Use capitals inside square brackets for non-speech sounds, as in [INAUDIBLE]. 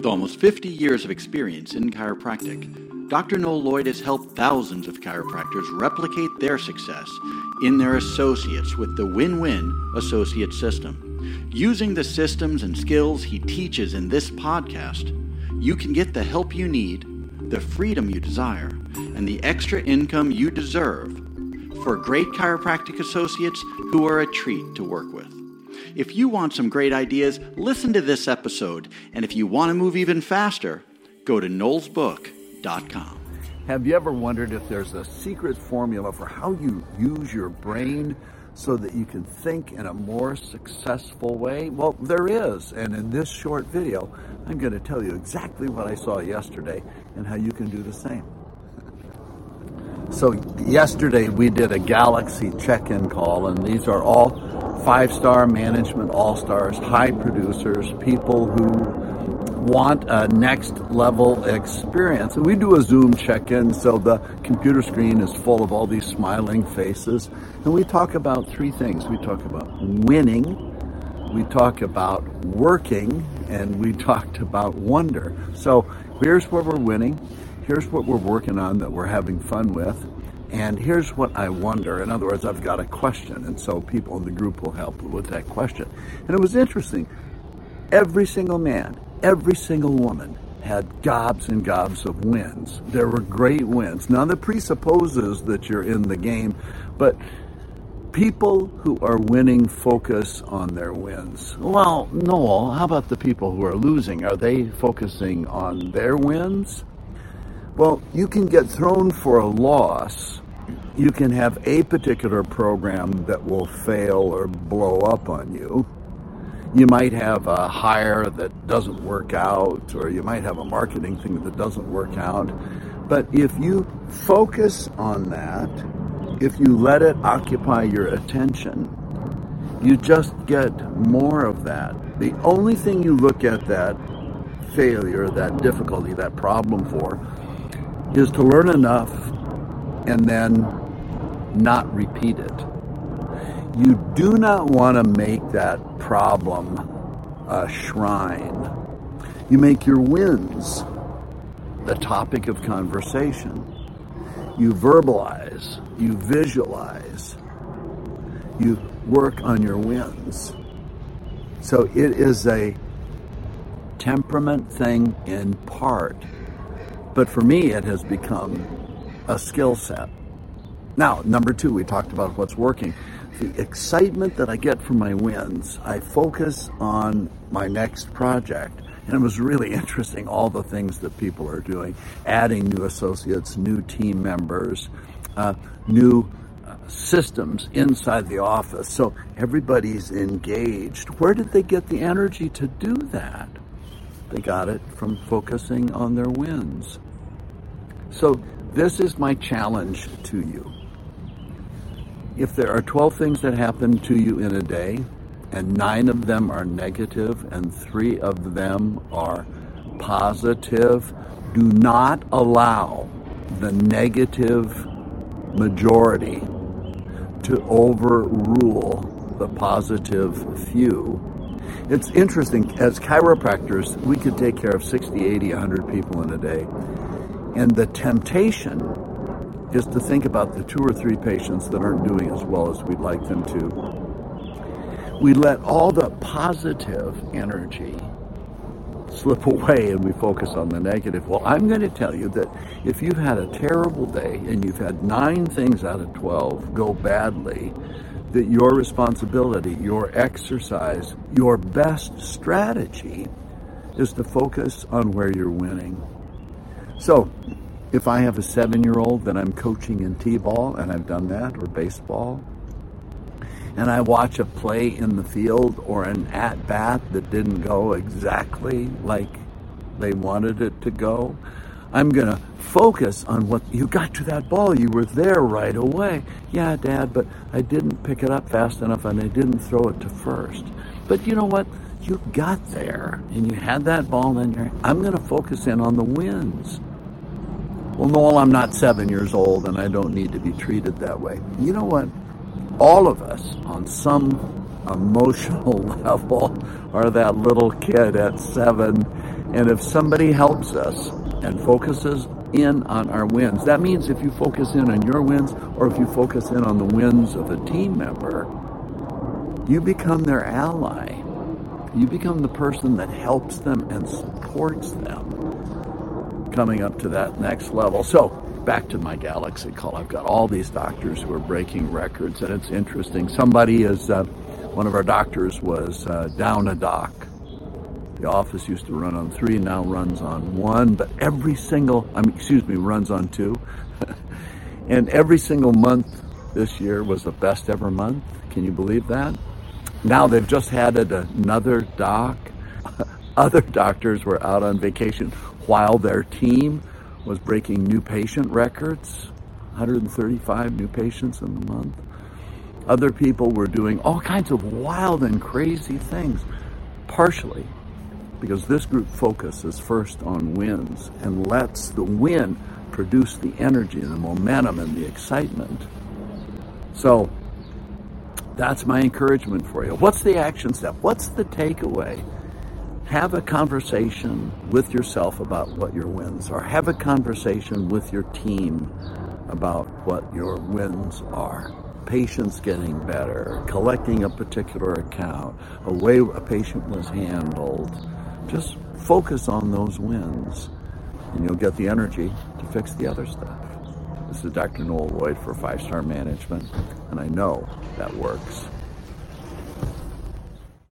With almost 50 years of experience in chiropractic, Dr. Noel Lloyd has helped thousands of chiropractors replicate their success in their associates with the Win Win Associate System. Using the systems and skills he teaches in this podcast, you can get the help you need, the freedom you desire, and the extra income you deserve for great chiropractic associates who are a treat to work with. If you want some great ideas, listen to this episode. And if you want to move even faster, go to noelsbook.com. Have you ever wondered if there's a secret formula for how you use your brain so that you can think in a more successful way? Well, there is. And in this short video, I'm going to tell you exactly what I saw yesterday and how you can do the same. [LAUGHS] So, yesterday we did a Galaxy check in call, and these are all five star management all stars, high producers, people who want a next level experience. And we do a Zoom check in, so the computer screen is full of all these smiling faces. And we talk about three things we talk about winning, we talk about working, and we [LAUGHS] talked about wonder. So here's where we're winning. Here's what we're working on that we're having fun with. And here's what I wonder. In other words, I've got a question, and so people in the group will help with that question. And it was interesting. Every single man, every single woman had gobs and gobs of wins. There were great wins. Now, that presupposes that you're in the game, but people who are winning focus on their wins. Well, Noel, how about the people who are losing? Are they focusing on their wins? Well, you can get thrown for a loss. You can have a particular program that will fail or blow up on you. You might have a hire that doesn't work out, or you might have a marketing thing that doesn't work out. But if you focus on that, if you let it occupy your attention, you just get more of that. The only thing you look at that failure, that difficulty, that problem for is to learn enough and then not repeat it. You do not want to make that problem a shrine. You make your wins the topic of conversation. You verbalize, you visualize, you work on your wins. So it is a temperament thing in part but for me, it has become a skill set. Now, number two, we talked about what's working. The excitement that I get from my wins, I focus on my next project. And it was really [LAUGHS] interesting all the things that people are doing adding new associates, new team members, uh, new uh, systems inside the office. So everybody's engaged. Where did they get the energy to do that? They got it from focusing on their wins. So, this is my challenge to you. If there are 12 things that happen to you in a day, and nine of them are negative and three of them are positive, do not allow the negative majority to overrule the positive few. It's interesting, as chiropractors, we could take care of 60, 80, 100 people in a day. And the temptation is to think about the two or three patients that aren't doing as well as we'd like them to. We let all the positive energy slip [LAUGHS] away and we focus on the negative. Well, I'm going to tell you that if you've had a terrible day and you've had nine things out of 12 go badly, that your responsibility, your exercise, your best strategy is to focus on where you're winning. So, if I have a seven year old that I'm coaching in T ball, and I've done that, or baseball, and I watch a play in the field or an at bat that didn't go exactly like they wanted it to go, I'm going to focus on what you got to that ball. You were there right away. Yeah, Dad, but I didn't pick it up fast enough and I didn't throw it to first. But you know what? You got there and you had that ball in your. I'm going to focus in on the wins. Well, Noel, I'm not seven years old and I don't need to be treated that way. You know what? All of us, on some emotional [LAUGHS] level are that little kid at seven. And if somebody helps us and focuses in on our wins, that means if you focus in on your wins or if you focus in on the wins of a team member, you become their ally. You become the person that helps them and supports them coming up to that next level. So, back to my galaxy call. I've got all these doctors who are breaking records, and it's interesting. Somebody is, uh, one of our doctors was uh, down a doc. The office used to run on three, now runs on one, but every single, I mean, excuse me, runs on two. [LAUGHS] and every single month this year was the best ever month. Can you believe that? Now they've just added another doc. [LAUGHS] Other doctors were out on vacation while their team was breaking new patient records 135 new patients in the month. Other people were doing all kinds of wild and crazy things, partially because this group focuses first on wins and lets the win produce the energy and the momentum and the excitement. So, that's my encouragement for you. What's the action step? What's the takeaway? Have a conversation with yourself about what your wins are. Have a conversation with your team about what your wins are. Patients getting better, collecting a particular account, a way a patient was handled. Just focus on those wins and you'll get the energy to fix the other stuff. This is Dr. Noel Lloyd for Five Star Management, and I know that works.